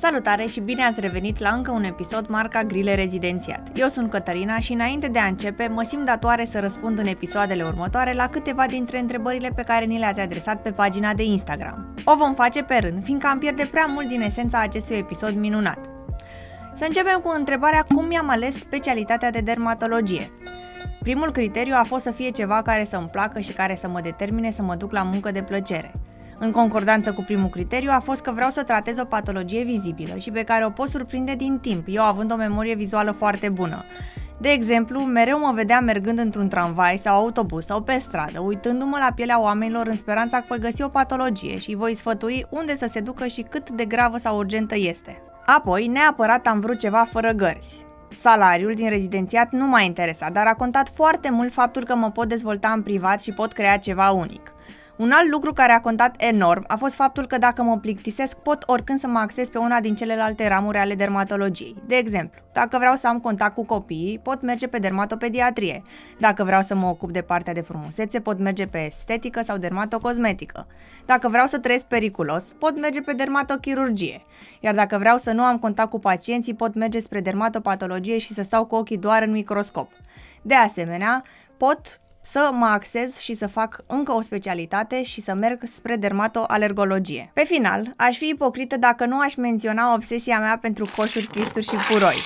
Salutare și bine ați revenit la încă un episod marca Grile Rezidențiat. Eu sunt Cătălina și înainte de a începe, mă simt datoare să răspund în episoadele următoare la câteva dintre întrebările pe care ni le-ați adresat pe pagina de Instagram. O vom face pe rând, fiindcă am pierde prea mult din esența acestui episod minunat. Să începem cu întrebarea cum mi-am ales specialitatea de dermatologie. Primul criteriu a fost să fie ceva care să-mi placă și care să mă determine să mă duc la muncă de plăcere – în concordanță cu primul criteriu a fost că vreau să tratez o patologie vizibilă și pe care o pot surprinde din timp, eu având o memorie vizuală foarte bună. De exemplu, mereu mă vedeam mergând într-un tramvai sau autobuz sau pe stradă, uitându-mă la pielea oamenilor în speranța că voi găsi o patologie și voi sfătui unde să se ducă și cât de gravă sau urgentă este. Apoi, neapărat am vrut ceva fără gărzi. Salariul din rezidențiat nu m-a interesat, dar a contat foarte mult faptul că mă pot dezvolta în privat și pot crea ceva unic. Un alt lucru care a contat enorm a fost faptul că dacă mă plictisesc, pot oricând să mă acces pe una din celelalte ramuri ale dermatologiei. De exemplu, dacă vreau să am contact cu copiii, pot merge pe dermatopediatrie. Dacă vreau să mă ocup de partea de frumusețe, pot merge pe estetică sau dermatocosmetică. Dacă vreau să trăiesc periculos, pot merge pe dermatochirurgie. Iar dacă vreau să nu am contact cu pacienții, pot merge spre dermatopatologie și să stau cu ochii doar în microscop. De asemenea, pot să mă axez și să fac încă o specialitate și să merg spre dermatoalergologie. Pe final, aș fi ipocrită dacă nu aș menționa obsesia mea pentru coșuri, chisturi și puroi.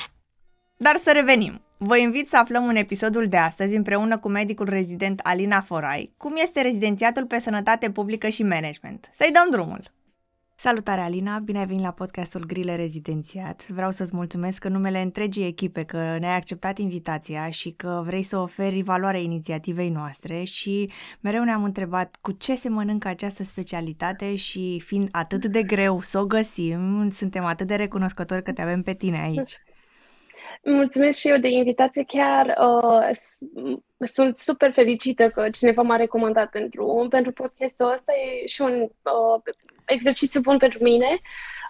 Dar să revenim. Vă invit să aflăm în episodul de astăzi, împreună cu medicul rezident Alina Forai, cum este rezidențiatul pe sănătate publică și management. Să-i dăm drumul! Salutare Alina, bine ai venit la podcastul Grile Rezidențiat. Vreau să-ți mulțumesc în numele întregii echipe că ne-ai acceptat invitația și că vrei să oferi valoarea inițiativei noastre și mereu ne-am întrebat cu ce se mănâncă această specialitate și fiind atât de greu să o găsim, suntem atât de recunoscători că te avem pe tine aici. Mulțumesc și eu de invitație. Chiar uh, sunt super fericită că cineva m-a recomandat pentru, pentru podcastul ăsta. E și un uh, exercițiu bun pentru mine.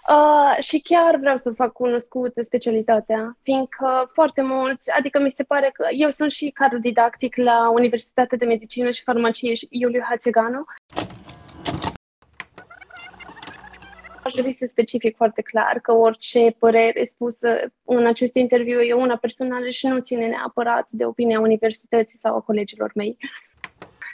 Uh, și chiar vreau să fac cunoscută specialitatea, fiindcă foarte mulți, adică mi se pare că eu sunt și cadru didactic la Universitatea de Medicină și Farmacie Iuliu Hațeganu Aș dori să specific foarte clar că orice părere spusă în acest interviu e una personală și nu ține neapărat de opinia universității sau a colegilor mei.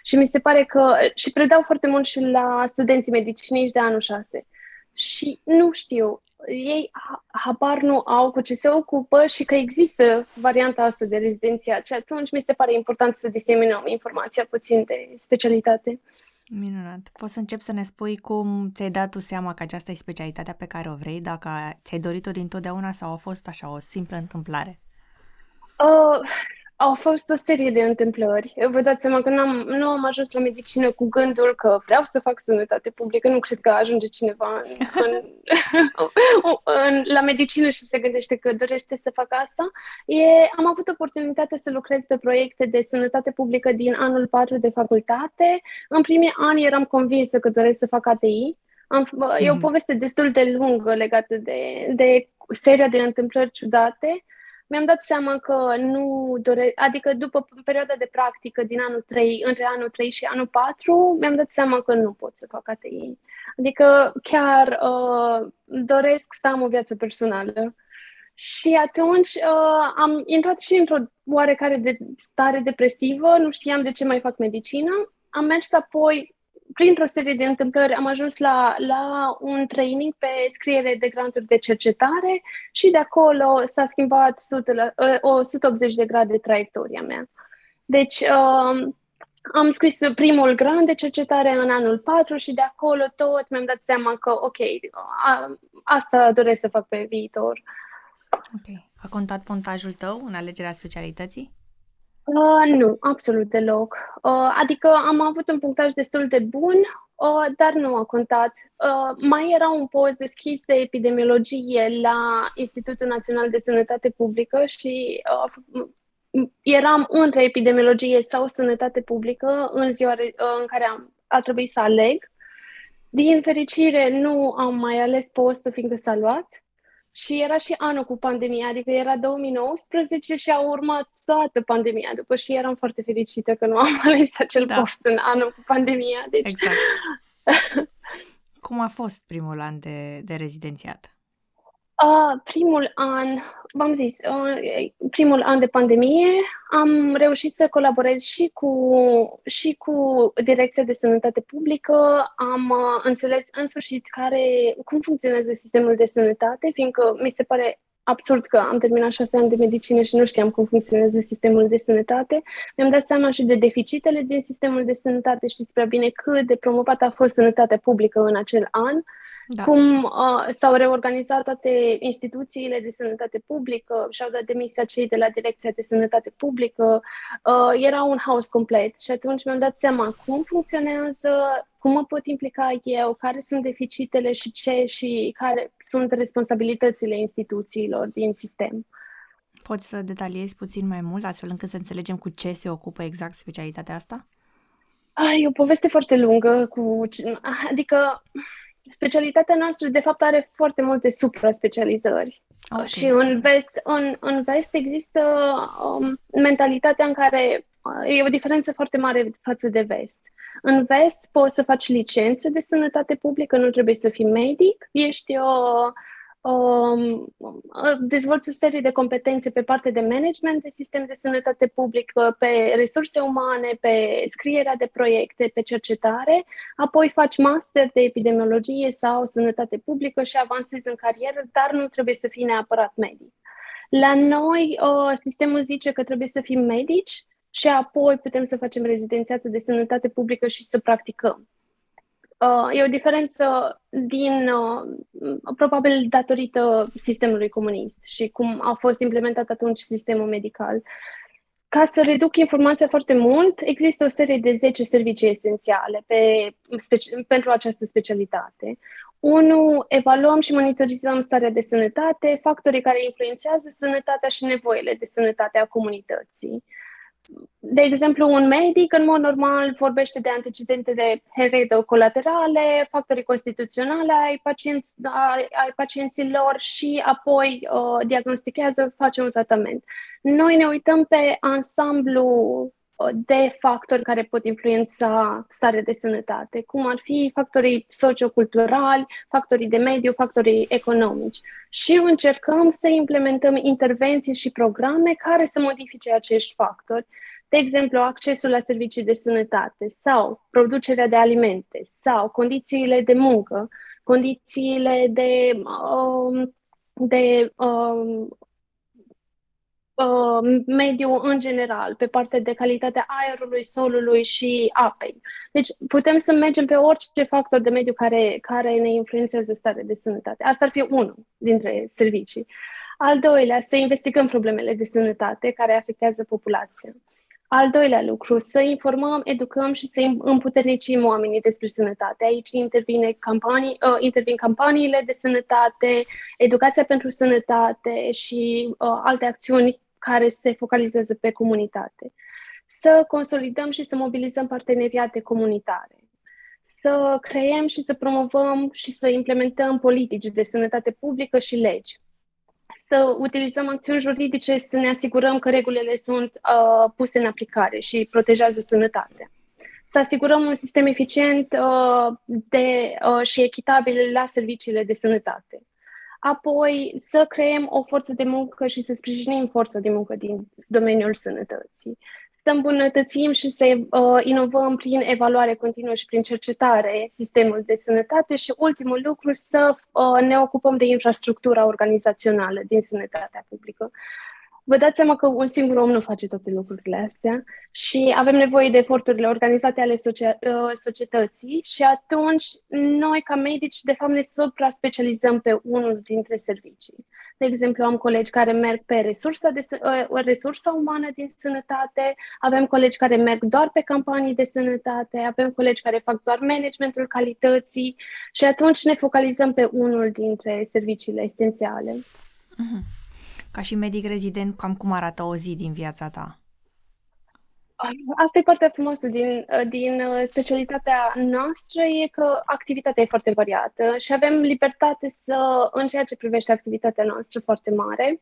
Și mi se pare că și predau foarte mult și la studenții mediciniști de anul 6. Și nu știu, ei habar nu au cu ce se ocupă și că există varianta asta de rezidențiat și atunci mi se pare important să diseminăm informația puțin de specialitate. Minunat. Poți să încep să ne spui cum ți-ai dat tu seama că aceasta e specialitatea pe care o vrei, dacă ți-ai dorit-o dintotdeauna sau a fost așa o simplă întâmplare? Uh, au fost o serie de întâmplări. Vă dați seama că n-am, nu am ajuns la medicină cu gândul că vreau să fac sănătate publică. Nu cred că ajunge cineva în, în, în, la medicină și se gândește că dorește să facă asta. E, am avut oportunitatea să lucrez pe proiecte de sănătate publică din anul 4 de facultate. În primii ani eram convinsă că doresc să fac ATI. Am, e o mhm. poveste destul de lungă legată de, de seria de întâmplări ciudate mi-am dat seama că nu doresc, adică după perioada de practică din anul 3, între anul 3 și anul 4, mi-am dat seama că nu pot să fac ATI. Adică chiar uh, doresc să am o viață personală. Și atunci uh, am intrat și într-o oarecare de stare depresivă, nu știam de ce mai fac medicină. Am mers apoi printr-o serie de întâmplări am ajuns la, la un training pe scriere de granturi de cercetare și de acolo s-a schimbat 100 la, 180 de grade traiectoria mea. Deci uh, am scris primul grant de cercetare în anul 4 și de acolo tot mi-am dat seama că, ok, a, asta doresc să fac pe viitor. Ok. A contat pontajul tău în alegerea specialității? Uh, nu, absolut deloc. Uh, adică am avut un punctaj destul de bun, uh, dar nu a contat. Uh, mai era un post deschis de epidemiologie la Institutul Național de Sănătate Publică și uh, eram între epidemiologie sau sănătate publică în ziua uh, în care am, a trebuit să aleg. Din fericire, nu am mai ales postul fiindcă s-a luat. Și era și anul cu pandemia, adică era 2019 și a urmat toată pandemia după și eram foarte fericită că nu am ales acel da. post în anul cu pandemia. Deci... Exact. Cum a fost primul an de, de rezidențiat? Uh, primul an, v-am zis, uh, primul an de pandemie am reușit să colaborez și cu, și cu Direcția de Sănătate Publică. Am uh, înțeles în sfârșit care, cum funcționează sistemul de sănătate, fiindcă mi se pare absurd că am terminat șase ani de medicină și nu știam cum funcționează sistemul de sănătate. Mi-am dat seama și de deficitele din sistemul de sănătate. Știți prea bine cât de promovată a fost sănătatea publică în acel an da. cum uh, s-au reorganizat toate instituțiile de sănătate publică, și-au dat demisia cei de la Direcția de Sănătate Publică, uh, era un haos complet și atunci mi-am dat seama cum funcționează, cum mă pot implica eu, care sunt deficitele și ce și care sunt responsabilitățile instituțiilor din sistem. Poți să detaliezi puțin mai mult, astfel încât să înțelegem cu ce se ocupă exact specialitatea asta? Ah, e o poveste foarte lungă, cu, adică specialitatea noastră, de fapt, are foarte multe supra-specializări. Okay. Și în vest, în, în vest există um, mentalitatea în care uh, e o diferență foarte mare față de vest. În vest poți să faci licențe de sănătate publică, nu trebuie să fii medic, ești o Um, dezvolți o serie de competențe pe partea de management de sistem de sănătate publică, pe resurse umane, pe scrierea de proiecte, pe cercetare, apoi faci master de epidemiologie sau sănătate publică și avansezi în carieră, dar nu trebuie să fii neapărat medic. La noi, uh, sistemul zice că trebuie să fim medici și apoi putem să facem rezidențiatul de sănătate publică și să practicăm. Uh, e o diferență din, uh, probabil datorită sistemului comunist și cum a fost implementat atunci sistemul medical. Ca să reduc informația foarte mult, există o serie de 10 servicii esențiale pe, speci- pentru această specialitate. Unu, evaluăm și monitorizăm starea de sănătate, factorii care influențează sănătatea și nevoile de sănătate a comunității de exemplu, un medic, în mod normal, vorbește de antecedentele heredocolaterale, factorii constituționale ai, pacienți, ai, ai pacienților și apoi uh, diagnostichează, face un tratament. Noi ne uităm pe ansamblu de factori care pot influența starea de sănătate, cum ar fi factorii socioculturali, factorii de mediu, factorii economici. Și încercăm să implementăm intervenții și programe care să modifice acești factori, de exemplu, accesul la servicii de sănătate sau producerea de alimente sau condițiile de muncă, condițiile de, um, de um, Uh, mediu în general, pe partea de calitatea aerului, solului și apei. Deci putem să mergem pe orice factor de mediu care, care ne influențează starea de sănătate. Asta ar fi unul dintre servicii. Al doilea, să investigăm problemele de sănătate care afectează populația. Al doilea lucru, să informăm, educăm și să împuternicim oamenii despre sănătate. Aici intervine campanii, uh, intervin campaniile de sănătate, educația pentru sănătate și uh, alte acțiuni care se focalizează pe comunitate. Să consolidăm și să mobilizăm parteneriate comunitare. Să creăm și să promovăm și să implementăm politici de sănătate publică și legi. Să utilizăm acțiuni juridice să ne asigurăm că regulile sunt uh, puse în aplicare și protejează sănătatea să asigurăm un sistem eficient uh, de, uh, și echitabil la serviciile de sănătate apoi să creăm o forță de muncă și să sprijinim forța de muncă din domeniul sănătății, să îmbunătățim și să uh, inovăm prin evaluare continuă și prin cercetare sistemul de sănătate și ultimul lucru să uh, ne ocupăm de infrastructura organizațională din sănătatea publică vă dați seama că un singur om nu face toate lucrurile astea și avem nevoie de eforturile organizate ale uh, societății și atunci noi ca medici de fapt ne supra-specializăm pe unul dintre servicii. De exemplu, am colegi care merg pe resursa, de, uh, resursa umană din sănătate, avem colegi care merg doar pe campanii de sănătate, avem colegi care fac doar managementul calității și atunci ne focalizăm pe unul dintre serviciile esențiale. Uh-huh. Ca și medic rezident, cam cum arată o zi din viața ta? Asta e partea frumoasă din, din uh, specialitatea noastră, e că activitatea e foarte variată și avem libertate să, în ceea ce privește activitatea noastră, foarte mare.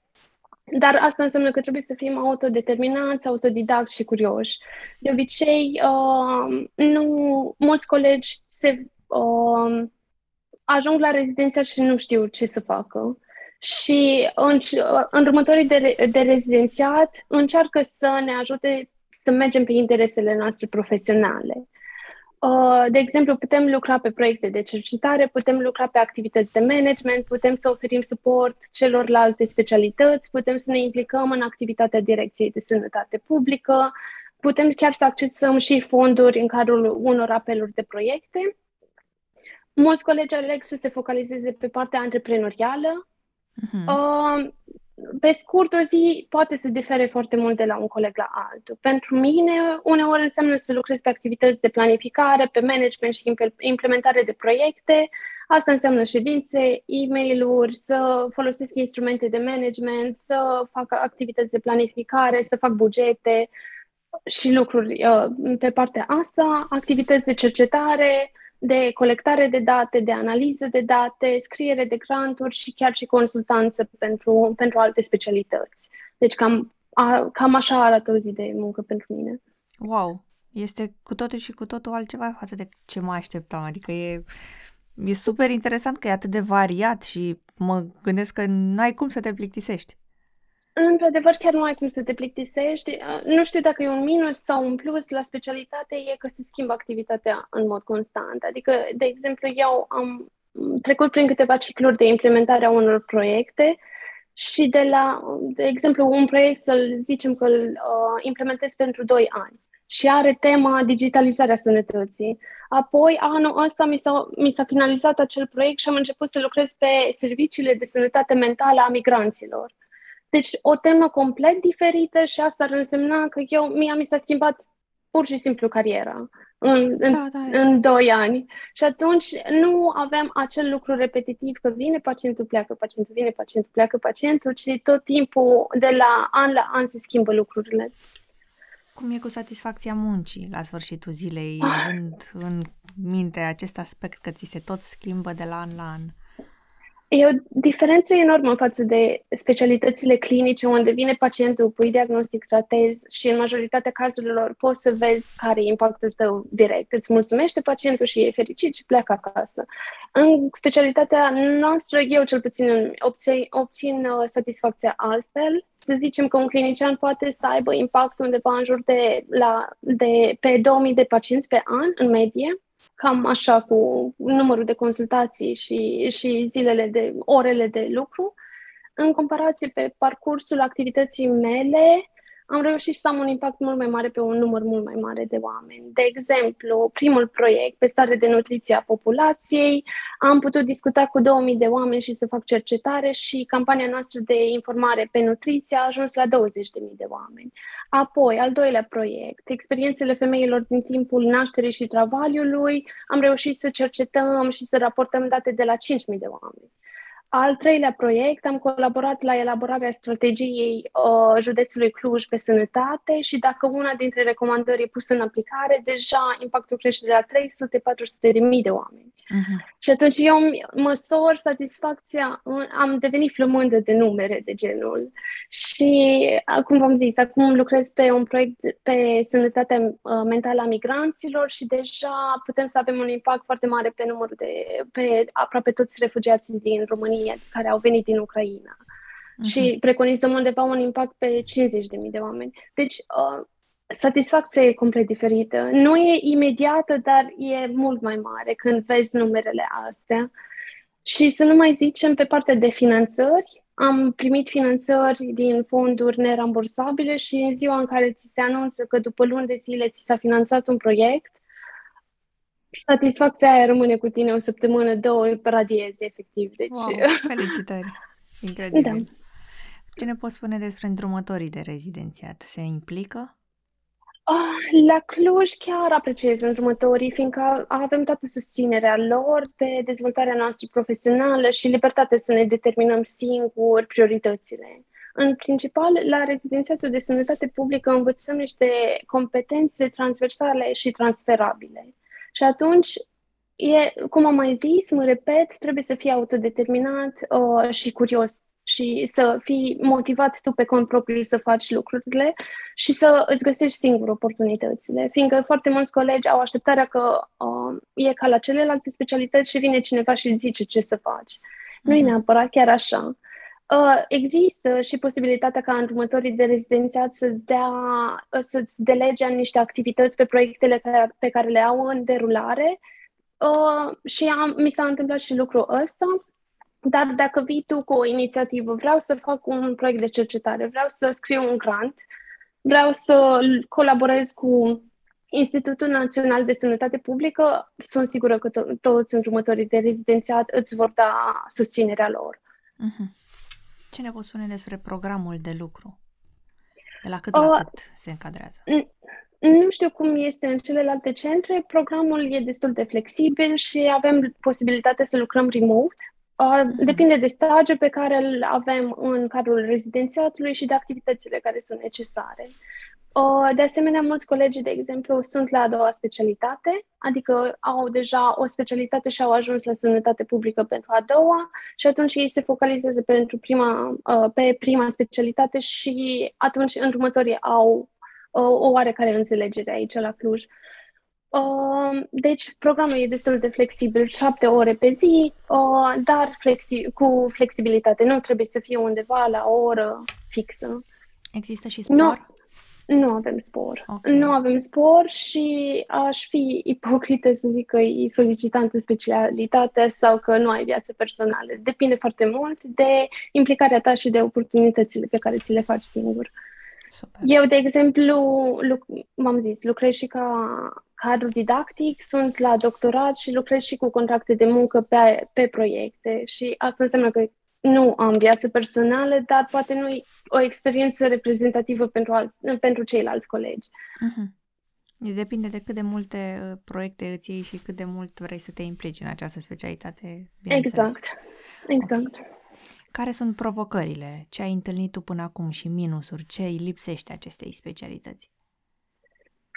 Dar asta înseamnă că trebuie să fim autodeterminați, autodidacți și curioși. De obicei, uh, nu, mulți colegi se uh, ajung la rezidenția și nu știu ce să facă și în, în următorii de, de rezidențiat încearcă să ne ajute să mergem pe interesele noastre profesionale. Uh, de exemplu, putem lucra pe proiecte de cercetare, putem lucra pe activități de management, putem să oferim suport celorlalte specialități, putem să ne implicăm în activitatea Direcției de Sănătate Publică, putem chiar să accesăm și fonduri în cadrul unor apeluri de proiecte. Mulți colegi aleg să se focalizeze pe partea antreprenorială. Uh-huh. Uh, pe scurt, o zi poate să difere foarte mult de la un coleg la altul. Pentru mine, uneori înseamnă să lucrez pe activități de planificare, pe management și implementare de proiecte. Asta înseamnă ședințe, e mail să folosesc instrumente de management, să fac activități de planificare, să fac bugete și lucruri uh, pe partea asta, activități de cercetare, de colectare de date, de analiză de date, scriere de granturi și chiar și consultanță pentru, pentru alte specialități. Deci cam, a, cam așa arată o zi de muncă pentru mine. Wow! Este cu totul și cu totul altceva față de ce mă așteptam. Adică e, e super interesant că e atât de variat și mă gândesc că n-ai cum să te plictisești. Într-adevăr, chiar nu ai cum să te plictisești. Nu știu dacă e un minus sau un plus la specialitate, e că se schimbă activitatea în mod constant. Adică, de exemplu, eu am trecut prin câteva cicluri de implementare a unor proiecte și de la, de exemplu, un proiect să-l zicem că îl uh, implementez pentru 2 ani și are tema digitalizarea sănătății. Apoi, anul ăsta mi s-a, mi s-a finalizat acel proiect și am început să lucrez pe serviciile de sănătate mentală a migranților. Deci o temă complet diferită și asta ar însemna că eu, mie mi s-a schimbat pur și simplu cariera în, în, da, da, în doi ani. Și atunci nu avem acel lucru repetitiv că vine pacientul, pleacă pacientul, vine pacientul, pleacă pacientul, ci tot timpul, de la an la an, se schimbă lucrurile. Cum e cu satisfacția muncii la sfârșitul zilei, ah. având în minte acest aspect că ți se tot schimbă de la an la an? E o diferență enormă față de specialitățile clinice unde vine pacientul, pui diagnostic, tratezi și în majoritatea cazurilor poți să vezi care e impactul tău direct. Îți mulțumește pacientul și e fericit și pleacă acasă. În specialitatea noastră, eu cel puțin obțin, obțin uh, satisfacția altfel. Să zicem că un clinician poate să aibă impact undeva în jur de, la, de pe 2000 de pacienți pe an, în medie cam așa cu numărul de consultații și, și zilele de orele de lucru. În comparație pe parcursul activității mele, am reușit să am un impact mult mai mare pe un număr mult mai mare de oameni. De exemplu, primul proiect pe stare de nutriție a populației, am putut discuta cu 2000 de oameni și să fac cercetare și campania noastră de informare pe nutriție a ajuns la 20.000 de oameni. Apoi, al doilea proiect, experiențele femeilor din timpul nașterii și travaliului, am reușit să cercetăm și să raportăm date de la 5.000 de oameni. Al treilea proiect, am colaborat la elaborarea strategiei uh, județului Cluj pe sănătate și dacă una dintre recomandări e pusă în aplicare, deja impactul crește de la 300-400 de mii de oameni. Uh-huh. Și atunci eu măsor satisfacția, am devenit flămândă de numere de genul. Și, cum v-am zis, acum lucrez pe un proiect pe sănătatea uh, mentală a migranților și deja putem să avem un impact foarte mare pe numărul de, pe aproape toți refugiații din România România care au venit din Ucraina. Uh-huh. Și preconizăm undeva un impact pe 50.000 de oameni. Deci, uh, satisfacția e complet diferită. Nu e imediată, dar e mult mai mare când vezi numerele astea. Și să nu mai zicem pe partea de finanțări, am primit finanțări din fonduri nerambursabile și în ziua în care ți se anunță că după luni de zile ți s-a finanțat un proiect, satisfacția aia rămâne cu tine o săptămână, două, radiezi, efectiv. Deci... Wow, felicitări! Incredibil! Da. Ce ne poți spune despre îndrumătorii de rezidențiat? Se implică? Oh, la Cluj chiar apreciez îndrumătorii, fiindcă avem toată susținerea lor pe dezvoltarea noastră profesională și libertatea să ne determinăm singuri prioritățile. În principal, la rezidențiatul de sănătate publică învățăm niște competențe transversale și transferabile. Și atunci, e, cum am mai zis, mă repet, trebuie să fii autodeterminat uh, și curios și să fii motivat tu pe cont propriu să faci lucrurile și să îți găsești singur oportunitățile, fiindcă foarte mulți colegi au așteptarea că uh, e ca la celelalte specialități și vine cineva și îți zice ce să faci. Mm-hmm. Nu e mhm. neapărat chiar așa. Uh, există și posibilitatea ca îndrumătorii de rezidențiat să-ți, dea, uh, să-ți delege niște activități pe proiectele care, pe care le au în derulare uh, și am, mi s-a întâmplat și lucrul ăsta. Dar dacă vii tu cu o inițiativă, vreau să fac un proiect de cercetare, vreau să scriu un grant, vreau să colaborez cu Institutul Național de Sănătate Publică, sunt sigură că to- toți îndrumătorii de rezidențiat îți vor da susținerea lor. Uh-huh. Ce ne poți spune despre programul de lucru? De la cât la uh, cât se încadrează? Nu știu cum este în celelalte centre. Programul e destul de flexibil și avem posibilitatea să lucrăm remote. Uh, uh-huh. Depinde de stagiul pe care îl avem în cadrul rezidențiatului și de activitățile care sunt necesare. De asemenea, mulți colegi, de exemplu, sunt la a doua specialitate, adică au deja o specialitate și au ajuns la sănătate publică pentru a doua și atunci ei se focalizează pentru prima, uh, pe prima specialitate și atunci următorii au uh, o oarecare înțelegere aici la Cluj. Uh, deci, programul e destul de flexibil, șapte ore pe zi, dar flexi- cu flexibilitate. Nu trebuie să fie undeva la o oră fixă. Există și spor? No. Nu avem spor. Okay. Nu avem spor și aș fi ipocrită să zic că e solicitantă specialitate sau că nu ai viață personală. Depinde foarte mult de implicarea ta și de oportunitățile pe care ți le faci singur. Super. Eu, de exemplu, luc- m-am zis, lucrez și ca cadru didactic, sunt la doctorat și lucrez și cu contracte de muncă pe, pe proiecte și asta înseamnă că nu am viață personală, dar poate nu e o experiență reprezentativă pentru, al, pentru ceilalți colegi. Uh-huh. Depinde de cât de multe uh, proiecte îți iei și cât de mult vrei să te implici în această specialitate. Exact. Exact. Okay. Care sunt provocările? Ce ai întâlnit tu până acum și minusuri? Ce îi lipsește acestei specialități?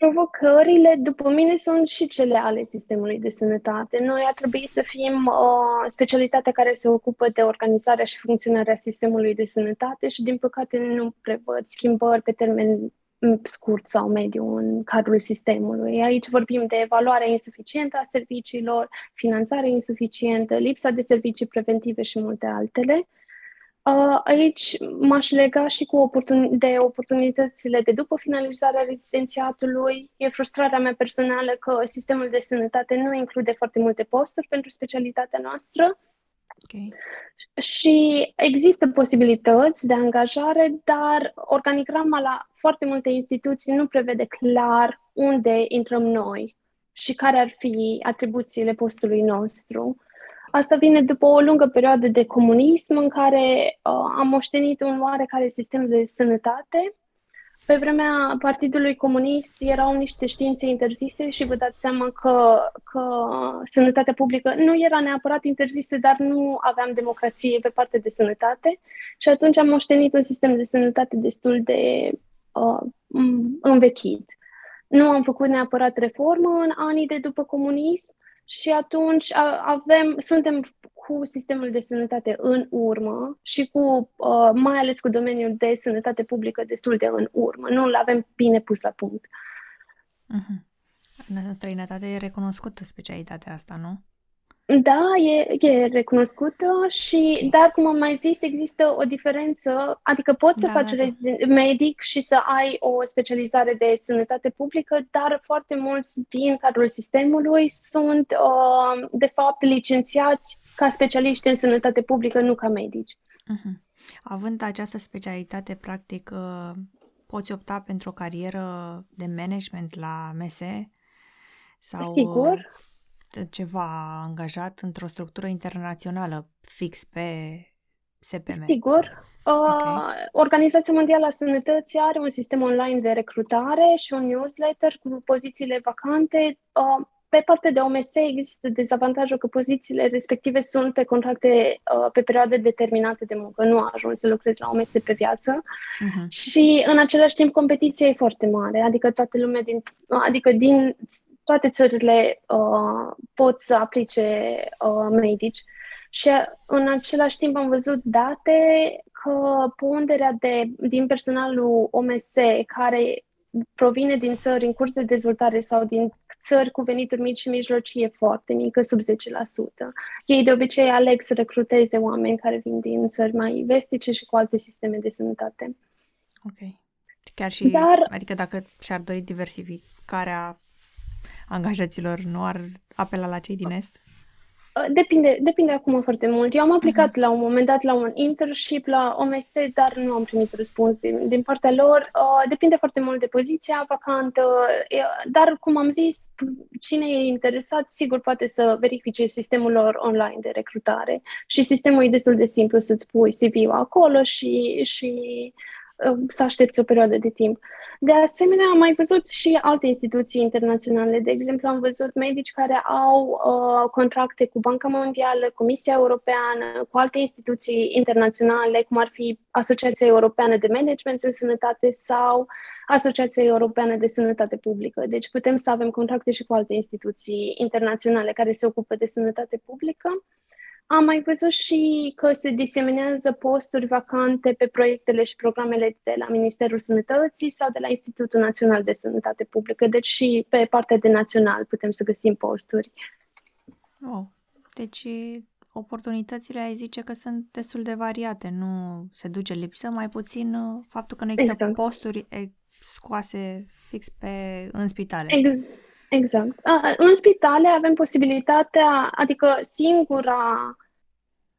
Provocările, după mine, sunt și cele ale sistemului de sănătate. Noi ar trebui să fim o uh, specialitate care se ocupă de organizarea și funcționarea sistemului de sănătate și, din păcate, nu prevăd schimbări pe termen scurt sau mediu în cadrul sistemului. Aici vorbim de evaluarea insuficientă a serviciilor, finanțare insuficientă, lipsa de servicii preventive și multe altele. Aici m-aș lega și cu oportun- de oportunitățile de după finalizarea rezidențiatului. E frustrarea mea personală că sistemul de sănătate nu include foarte multe posturi pentru specialitatea noastră. Okay. Și există posibilități de angajare, dar organigrama la foarte multe instituții nu prevede clar unde intrăm noi și care ar fi atribuțiile postului nostru. Asta vine după o lungă perioadă de comunism în care uh, am moștenit un oarecare sistem de sănătate. Pe vremea Partidului Comunist erau niște științe interzise și vă dați seama că, că sănătatea publică nu era neapărat interzisă, dar nu aveam democrație pe partea de sănătate și atunci am moștenit un sistem de sănătate destul de uh, învechit. Nu am făcut neapărat reformă în anii de după comunism, și atunci avem, suntem cu sistemul de sănătate în urmă și cu, uh, mai ales cu domeniul de sănătate publică destul de în urmă. Nu îl avem bine pus la punct. Uh-huh. În străinătate e recunoscută specialitatea asta, nu? Da, e, e recunoscută și, dar cum am mai zis, există o diferență, adică poți da, să faci da, da. medic și să ai o specializare de sănătate publică, dar foarte mulți din cadrul sistemului sunt, uh, de fapt, licențiați ca specialiști în sănătate publică, nu ca medici. Uh-huh. Având această specialitate, practic, uh, poți opta pentru o carieră de management la MSE? Sau, Sigur ceva angajat într-o structură internațională fix pe SPM? Sigur. Okay. Uh, Organizația Mondială a Sănătății are un sistem online de recrutare și un newsletter cu pozițiile vacante. Uh, pe partea de OMS există dezavantajul că pozițiile respective sunt pe contracte uh, pe perioade determinate de muncă. Nu ajuns să lucrezi la OMS pe viață. Uh-huh. Și în același timp competiția e foarte mare, adică toată lumea din, adică din toate țările uh, pot să aplice uh, medici. Și în același timp am văzut date că ponderea de, din personalul OMS care provine din țări în curs de dezvoltare sau din țări cu venituri mici și mijlocii e foarte mică, sub 10%. Ei de obicei aleg să recruteze oameni care vin din țări mai vestice și cu alte sisteme de sănătate. Ok. Chiar și, Dar, adică dacă și-ar dori diversificarea angajaților, nu ar apela la cei din Est? Uh, depinde, depinde acum foarte mult. Eu am aplicat uh-huh. la un moment dat la un internship la OMS, dar nu am primit răspuns din, din partea lor. Uh, depinde foarte mult de poziția vacantă, uh, dar, cum am zis, cine e interesat, sigur poate să verifice sistemul lor online de recrutare și sistemul e destul de simplu să-ți pui CV-ul acolo și, și uh, să aștepți o perioadă de timp. Uh, de asemenea, am mai văzut și alte instituții internaționale. De exemplu, am văzut medici care au uh, contracte cu Banca Mondială, Comisia Europeană, cu alte instituții internaționale, cum ar fi Asociația Europeană de Management în Sănătate sau Asociația Europeană de Sănătate Publică. Deci putem să avem contracte și cu alte instituții internaționale care se ocupă de sănătate publică. Am mai văzut și că se diseminează posturi vacante pe proiectele și programele de la Ministerul Sănătății sau de la Institutul Național de Sănătate Publică. Deci și pe partea de național putem să găsim posturi. Oh. Deci oportunitățile ai zice că sunt destul de variate, nu se duce lipsă, mai puțin uh, faptul că nu există exact. posturi scoase fix pe, în spitale. Exact. Exact. În spitale avem posibilitatea, adică singura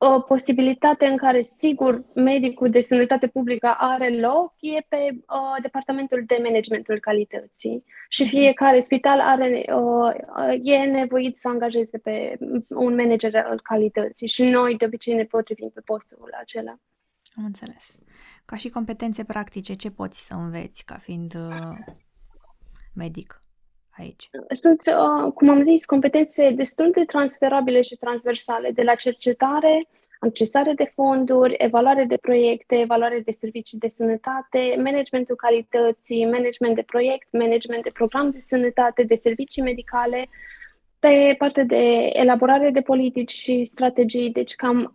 o posibilitate în care, sigur, medicul de sănătate publică are loc e pe uh, departamentul de managementul calității. Și mhm. fiecare spital are, uh, e nevoit să angajeze pe un manager al calității și noi de obicei ne potrivim pe postul acela. Am înțeles. Ca și competențe practice, ce poți să înveți ca fiind uh, medic? Aici? Sunt, uh, cum am zis, competențe destul de transferabile și transversale, de la cercetare, accesare de fonduri, evaluare de proiecte, evaluare de servicii de sănătate, managementul calității, management de proiect, management de program de sănătate, de servicii medicale, pe partea de elaborare de politici și strategii, deci cam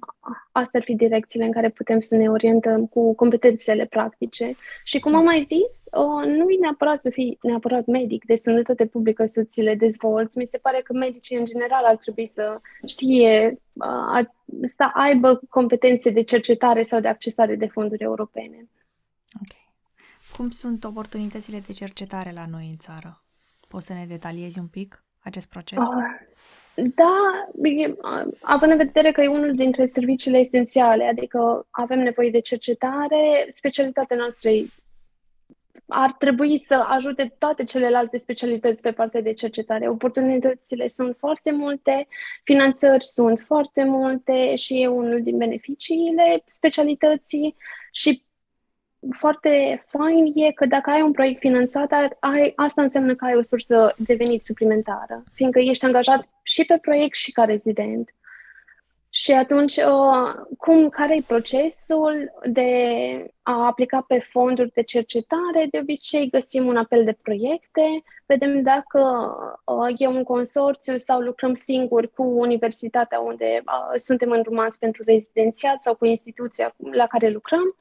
astea ar fi direcțiile în care putem să ne orientăm cu competențele practice. Și cum am mai zis, nu e neapărat să fii neapărat medic de sănătate publică să ți le dezvolți. Mi se pare că medicii în general ar trebui să știe, să aibă competențe de cercetare sau de accesare de fonduri europene. Ok. Cum sunt oportunitățile de cercetare la noi în țară? Poți să ne detaliezi un pic? Acest proces? Uh, da, având în vedere că e unul dintre serviciile esențiale, adică avem nevoie de cercetare, specialitatea noastră ar trebui să ajute toate celelalte specialități pe partea de cercetare. Oportunitățile sunt foarte multe, finanțări sunt foarte multe și e unul din beneficiile specialității și foarte fain e că dacă ai un proiect finanțat, ai, asta înseamnă că ai o sursă de venit suplimentară, fiindcă ești angajat și pe proiect și ca rezident. Și atunci, uh, cum, care e procesul de a aplica pe fonduri de cercetare? De obicei găsim un apel de proiecte, vedem dacă uh, e un consorțiu sau lucrăm singuri cu universitatea unde uh, suntem îndrumați pentru rezidențiat sau cu instituția la care lucrăm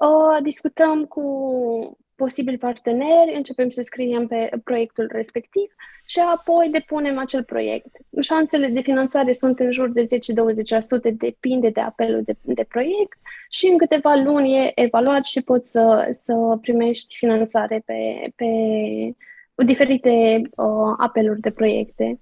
Uh, discutăm cu posibili parteneri, începem să scriem pe proiectul respectiv și apoi depunem acel proiect. Șansele de finanțare sunt în jur de 10-20%, depinde de apelul de, de proiect și în câteva luni e evaluat și poți să, să primești finanțare pe, pe diferite uh, apeluri de proiecte.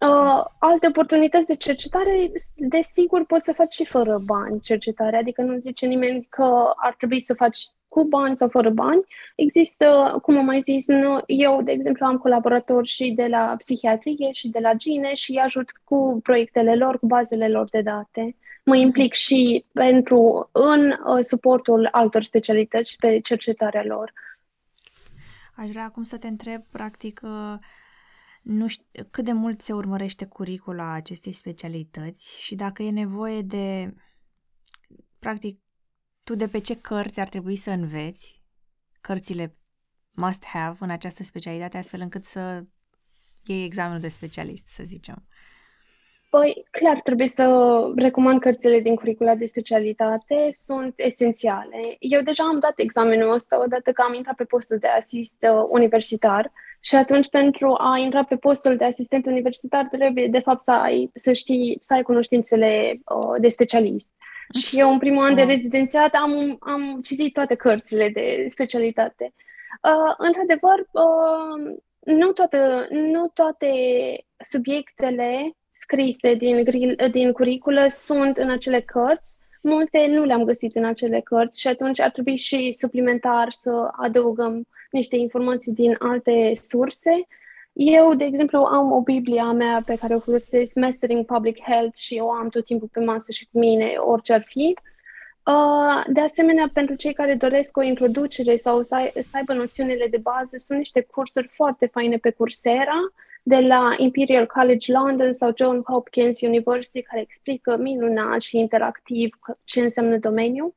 Uh, alte oportunități de cercetare, desigur, poți să faci și fără bani cercetare, adică nu zice nimeni că ar trebui să faci cu bani sau fără bani. Există, cum am mai zis, nu, eu, de exemplu, am colaboratori și de la psihiatrie și de la gine și îi ajut cu proiectele lor, cu bazele lor de date. Mă implic și pentru în uh, suportul altor specialități pe cercetarea lor. Aș vrea acum să te întreb, practic, uh nu știu cât de mult se urmărește curicula acestei specialități și dacă e nevoie de, practic, tu de pe ce cărți ar trebui să înveți, cărțile must have în această specialitate, astfel încât să iei examenul de specialist, să zicem. Păi, clar, trebuie să recomand cărțile din curicula de specialitate, sunt esențiale. Eu deja am dat examenul ăsta odată că am intrat pe postul de asist uh, universitar Și atunci, pentru a intra pe postul de asistent universitar, trebuie, de fapt, să ai, să știi, să ai cunoștințele uh, de specialist. Și eu, în primul an de rezidențiat, am, am citit toate cărțile de specialitate. Uh, într-adevăr, uh, nu, toată, nu toate subiectele scrise din, din curiculă sunt în acele cărți. Multe nu le-am găsit în acele cărți și atunci ar trebui și suplimentar să adăugăm niște informații din alte surse. Eu, de exemplu, am o Biblie a mea pe care o folosesc, Mastering Public Health, și o am tot timpul pe masă și cu mine, orice ar fi. Uh, de asemenea, pentru cei care doresc o introducere sau să, ai, să aibă noțiunile de bază, sunt niște cursuri foarte faine pe Coursera, de la Imperial College London sau John Hopkins University, care explică minunat și interactiv ce înseamnă domeniul.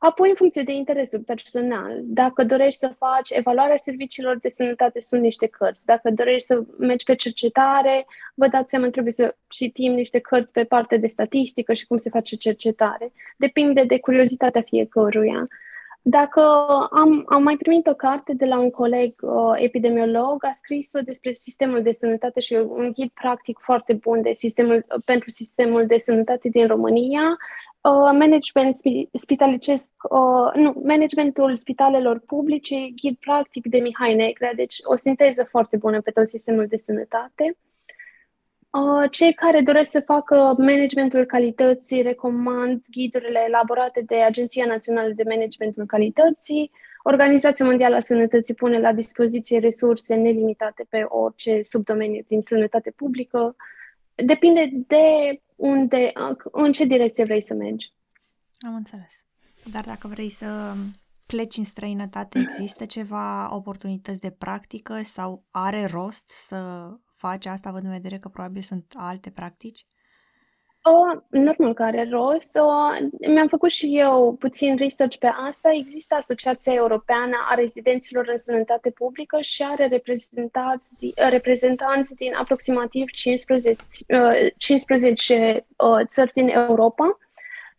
Apoi, în funcție de interesul personal, dacă dorești să faci evaluarea serviciilor de sănătate, sunt niște cărți. Dacă dorești să mergi pe cercetare, vă dați seama, trebuie să citim niște cărți pe partea de statistică și cum se face cercetare. Depinde de curiozitatea fiecăruia. Dacă am, am mai primit o carte de la un coleg uh, epidemiolog, a scris-o despre sistemul de sănătate și un ghid practic foarte bun de sistemul, pentru sistemul de sănătate din România. Uh, management spitalicesc, uh, nu, managementul spitalelor publice, ghid practic de Mihai Negrea, deci o sinteză foarte bună pe tot sistemul de sănătate. Uh, cei care doresc să facă managementul calității recomand ghidurile elaborate de Agenția Națională de Managementul Calității. Organizația Mondială a Sănătății pune la dispoziție resurse nelimitate pe orice subdomeniu din sănătate publică. Depinde de unde, în ce direcție vrei să mergi. Am înțeles. Dar dacă vrei să pleci în străinătate, există ceva oportunități de practică sau are rost să faci asta, având în vedere că probabil sunt alte practici? O, normal că are rost. O, mi-am făcut și eu puțin research pe asta. Există Asociația Europeană a Rezidenților în Sănătate Publică și are reprezentanți, reprezentanți din aproximativ 15, 15 țări din Europa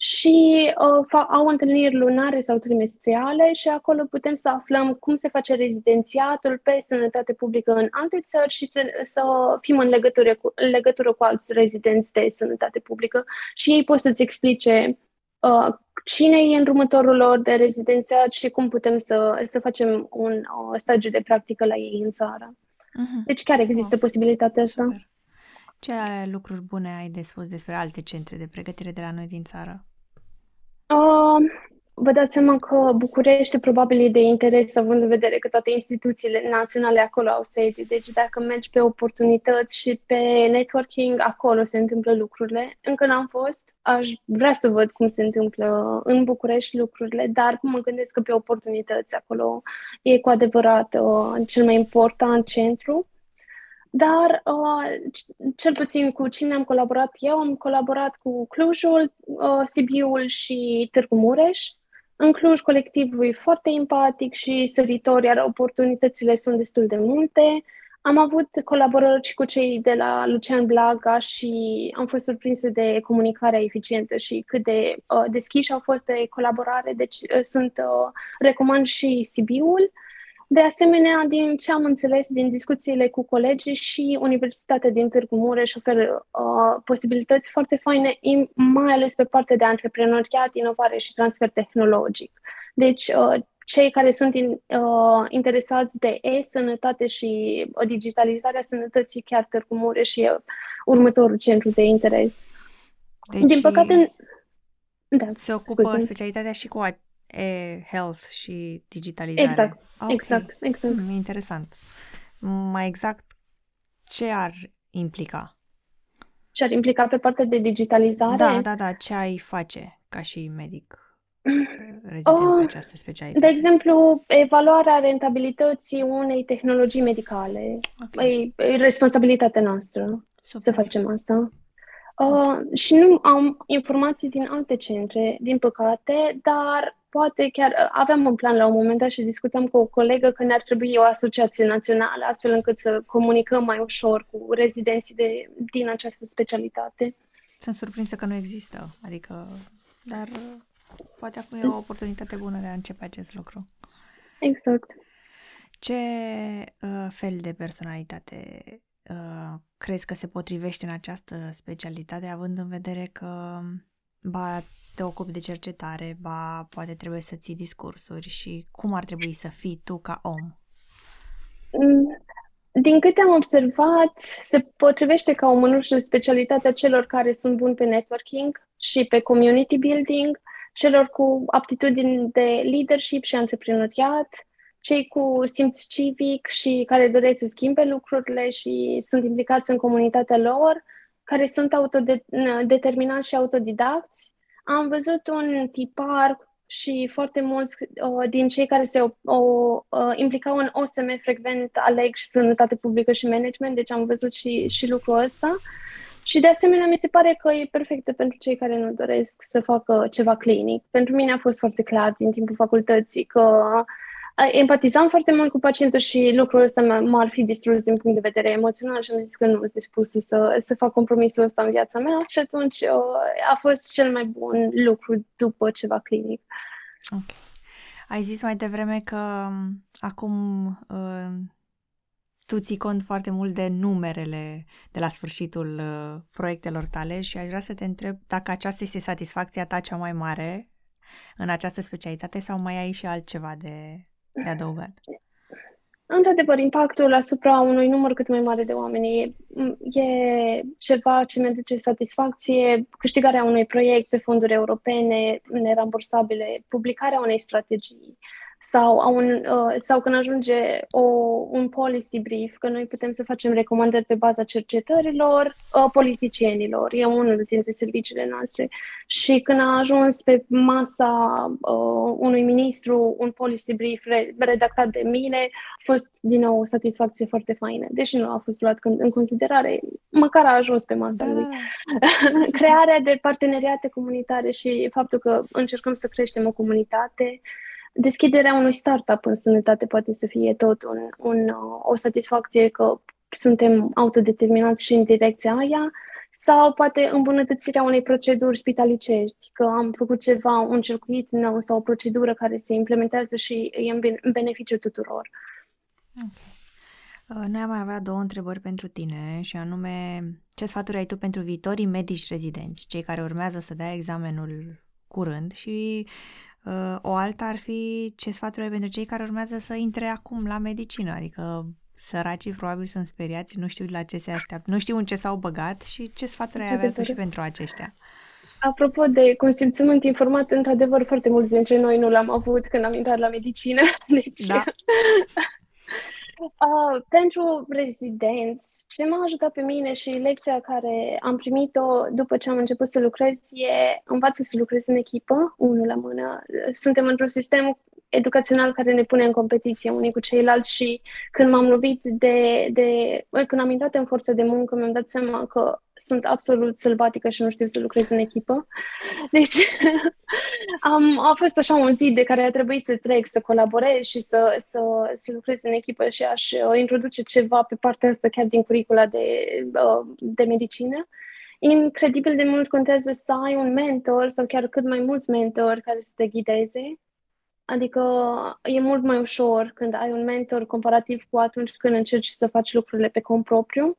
și uh, au întâlniri lunare sau trimestriale și acolo putem să aflăm cum se face rezidențiatul pe sănătate publică în alte țări și să, să fim în legătură cu, în legătură cu alți rezidenți de sănătate publică și ei pot să-ți explice uh, cine e în următorul lor de rezidențiat și cum putem să, să facem un uh, stagiu de practică la ei în țară. Uh-huh. Deci chiar există oh. posibilitatea asta. Super. Ce lucruri bune ai de spus despre alte centre de pregătire de la noi din țară? Uh, vă dați seama că București probabil e de interes, având în vedere că toate instituțiile naționale acolo au sedi. Deci dacă mergi pe oportunități și pe networking, acolo se întâmplă lucrurile. Încă n-am fost, aș vrea să văd cum se întâmplă în București lucrurile, dar mă gândesc că pe oportunități acolo e cu adevărat uh, cel mai important centru. Dar, uh, cel puțin cu cine am colaborat eu, am colaborat cu Clujul, uh, Sibiul și Târgu Mureș. În Cluj, colectivul e foarte empatic și săritor, iar oportunitățile sunt destul de multe. Am avut colaborări și cu cei de la Lucian Blaga și am fost surprinsă de comunicarea eficientă și cât de uh, deschiși au fost de colaborare. Deci uh, sunt, uh, recomand și Sibiul. De asemenea, din ce am înțeles din discuțiile cu colegii și Universitatea din Târgu Mureș oferă uh, posibilități foarte faine, mai ales pe partea de antreprenoriat, inovare și transfer tehnologic. Deci, uh, cei care sunt in, uh, interesați de e-sănătate și digitalizarea sănătății, chiar Târgu Mureș e următorul centru de interes. Deci, din păcate, da, se ocupă scuze. specialitatea și cu e-health și digitalizare. Exact, okay. exact, exact. Mm, interesant. Mai exact, ce ar implica? Ce ar implica pe partea de digitalizare? Da, da, da. Ce ai face ca și medic rezident oh, pe această specialitate? De exemplu, evaluarea rentabilității unei tehnologii medicale. Okay. E, e responsabilitatea noastră Super. să facem asta. Uh, și nu am informații din alte centre, din păcate, dar poate chiar uh, aveam un plan la un moment dat și discutam cu o colegă că ne-ar trebui o asociație națională, astfel încât să comunicăm mai ușor cu rezidenții de, din această specialitate. Sunt surprinsă că nu există, adică, dar uh, poate acum e o oportunitate bună de a începe acest lucru. Exact. Ce uh, fel de personalitate uh, crezi că se potrivește în această specialitate, având în vedere că ba te ocupi de cercetare, ba poate trebuie să ții discursuri și cum ar trebui să fii tu ca om? Mm, din câte am observat, se potrivește ca o mânușă specialitatea celor care sunt buni pe networking și pe community building, celor cu aptitudini de leadership și antreprenoriat, cei cu simț civic și care doresc să schimbe lucrurile și sunt implicați în comunitatea lor, care sunt autodeterminați și autodidacți. Am văzut un tipar și foarte mulți uh, din cei care se uh, uh, implicau în OSM frecvent aleg și sănătate publică și management, deci am văzut și, și lucrul ăsta. Și de asemenea, mi se pare că e perfectă pentru cei care nu doresc să facă ceva clinic. Pentru mine a fost foarte clar din timpul facultății că empatizam foarte mult cu pacientul și lucrul ăsta m-ar fi distrus din punct de vedere emoțional și am zis că nu sunt dispusă să, să fac compromisul ăsta în viața mea și atunci a fost cel mai bun lucru după ceva clinic. Ok. Ai zis mai devreme că acum uh, tu ții cont foarte mult de numerele de la sfârșitul uh, proiectelor tale și aș vrea să te întreb dacă aceasta este satisfacția ta cea mai mare în această specialitate sau mai ai și altceva de, de adăugat? Într-adevăr, impactul asupra unui număr cât mai mare de oameni e, e ceva ce mi aduce satisfacție, câștigarea unui proiect pe fonduri europene nerambursabile, publicarea unei strategii, sau, a un, uh, sau când ajunge o, un policy brief, că noi putem să facem recomandări pe baza cercetărilor uh, politicienilor. E unul dintre serviciile noastre. Și când a ajuns pe masa uh, unui ministru un policy brief re- redactat de mine, a fost din nou o satisfacție foarte faină. Deși nu a fost luat în considerare, măcar a ajuns pe masa da. lui. Crearea de parteneriate comunitare și faptul că încercăm să creștem o comunitate deschiderea unui startup în sănătate poate să fie tot un, un, o satisfacție că suntem autodeterminați și în direcția aia, sau poate îmbunătățirea unei proceduri spitalicești, că am făcut ceva, un circuit nou sau o procedură care se implementează și e în beneficiu tuturor. Okay. Uh, noi am mai avea două întrebări pentru tine și anume ce sfaturi ai tu pentru viitorii medici rezidenți, cei care urmează să dea examenul curând și Uh, o alta ar fi ce sfaturi ai pentru cei care urmează să intre acum la medicină, adică săracii probabil sunt speriați, nu știu la ce se așteaptă, nu știu în ce s-au băgat și ce sfaturi ai avea tu și pentru aceștia. Apropo de consimțământ informat, într-adevăr, foarte mulți dintre noi nu l-am avut când am intrat la medicină. Deci, da. Uh, pentru rezidenți, ce m-a ajutat pe mine și lecția care am primit-o după ce am început să lucrez e învață să lucrez în echipă, unul la mână. Suntem într-un sistem educațional care ne pune în competiție unii cu ceilalți și când m-am lovit de, de când am intrat în forță de muncă, mi-am dat seama că sunt absolut sălbatică și nu știu să lucrez în echipă. Deci am, a fost așa un zi de care a trebuit să trec, să colaborez și să, să, să lucrez în echipă și aș uh, introduce ceva pe partea asta chiar din curicula de, uh, de medicină. Incredibil de mult contează să ai un mentor sau chiar cât mai mulți mentori care să te ghideze Adică e mult mai ușor când ai un mentor comparativ cu atunci când încerci să faci lucrurile pe cont propriu.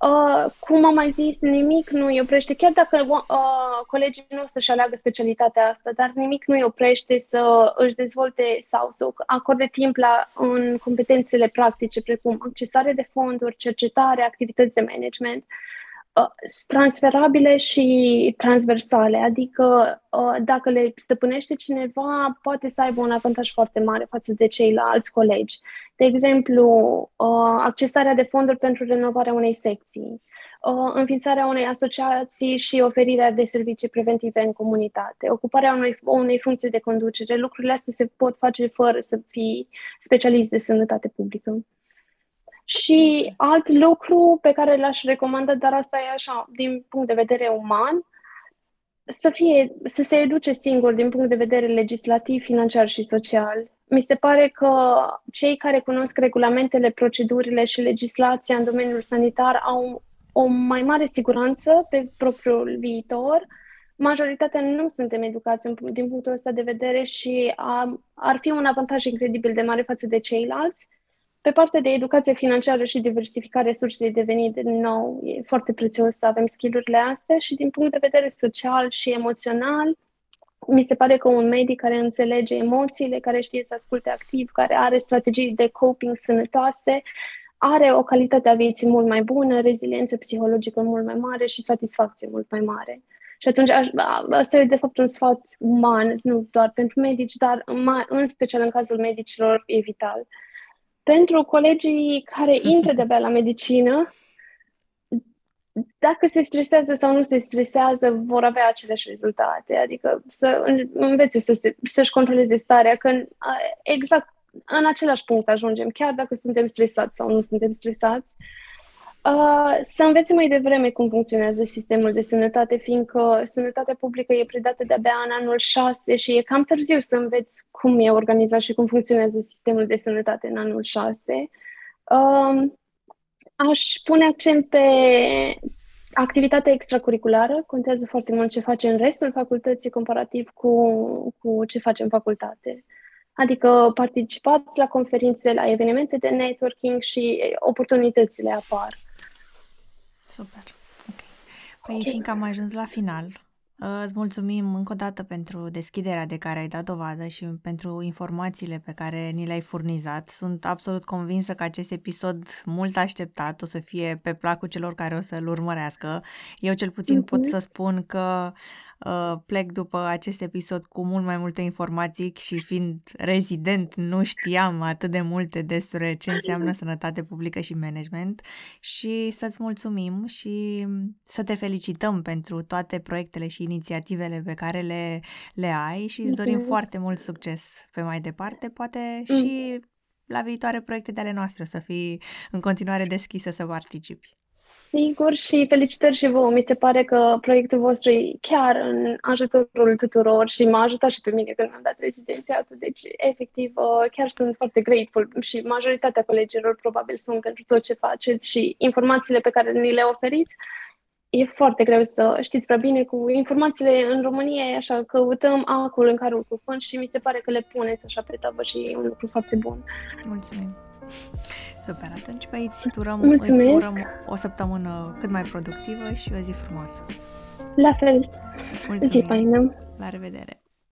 Uh, cum am mai zis, nimic nu îi oprește, chiar dacă uh, colegii nu o să-și aleagă specialitatea asta, dar nimic nu îi oprește să își dezvolte sau să acorde timp la în competențele practice, precum accesare de fonduri, cercetare, activități de management. Uh, Uh, transferabile și transversale, adică uh, dacă le stăpânește cineva, poate să aibă un avantaj foarte mare față de ceilalți colegi. De exemplu, uh, accesarea de fonduri pentru renovarea unei secții, înființarea unei asociații și oferirea de servicii preventive în comunitate, ocuparea unei, unei funcții de conducere. Lucrurile astea se pot face fără să fii specialist de sănătate publică. Și alt lucru pe care l-aș recomanda, dar asta e așa, din punct de vedere uman, să, fie, să se educe singur din punct de vedere legislativ, financiar și social. Mi se pare că cei care cunosc regulamentele, procedurile și legislația în domeniul sanitar au o mai mare siguranță pe propriul viitor majoritatea nu suntem educați din punctul ăsta de vedere și a, ar fi un avantaj incredibil de mare față de ceilalți. Pe partea de educație financiară și diversificare sursei de venit, din nou, e foarte prețios să avem skillurile astea și din punct de vedere social și emoțional, mi se pare că un medic care înțelege emoțiile, care știe să asculte activ, care are strategii de coping sănătoase, are o calitate a vieții mult mai bună, reziliență psihologică mult mai mare și satisfacție mult mai mare. Și atunci asta e de fapt un sfat uman, nu doar pentru medici, dar în special în cazul medicilor e vital. Pentru colegii care intră de-abia la medicină, dacă se stresează sau nu se stresează, vor avea aceleași rezultate. Adică să învețe să se, să-și controleze starea, că exact în același punct ajungem, chiar dacă suntem stresați sau nu suntem stresați. Uh, să învețe mai devreme cum funcționează sistemul de sănătate, fiindcă sănătatea publică e predată de-abia în anul 6 și e cam târziu să înveți cum e organizat și cum funcționează sistemul de sănătate în anul 6. Uh, aș pune accent pe activitatea extracurriculară. Contează foarte mult ce face în restul facultății comparativ cu, cu ce face în facultate. Adică participați la conferințe, la evenimente de networking și oportunitățile apar. Super. Ok. Păi, okay. fiindcă am ajuns la final, Îți mulțumim încă o dată pentru deschiderea de care ai dat dovadă și pentru informațiile pe care ni le-ai furnizat. Sunt absolut convinsă că acest episod mult așteptat o să fie pe placul celor care o să-l urmărească. Eu cel puțin mm-hmm. pot să spun că uh, plec după acest episod cu mult mai multe informații și fiind rezident nu știam atât de multe despre ce înseamnă sănătate publică și management și să-ți mulțumim și să te felicităm pentru toate proiectele și inițiativele pe care le, le ai și îți dorim foarte mult succes pe mai departe, poate mm. și la viitoare proiecte de ale noastre să fii în continuare deschisă să participi. Sigur și felicitări și vouă. Mi se pare că proiectul vostru e chiar în ajutorul tuturor și m-a ajutat și pe mine când mi-am dat rezidențiatul. Deci, efectiv, uh, chiar sunt foarte grateful și majoritatea colegilor probabil sunt pentru tot ce faceți și informațiile pe care ni le oferiți e foarte greu să știți prea bine cu informațiile în România, așa, căutăm acul în carul cu fân și mi se pare că le puneți așa pe tavă și e un lucru foarte bun. Mulțumim! Super, atunci păi îți urăm, îți urăm o săptămână cât mai productivă și o zi frumoasă. La fel! Mulțumim! Zi faină! La revedere!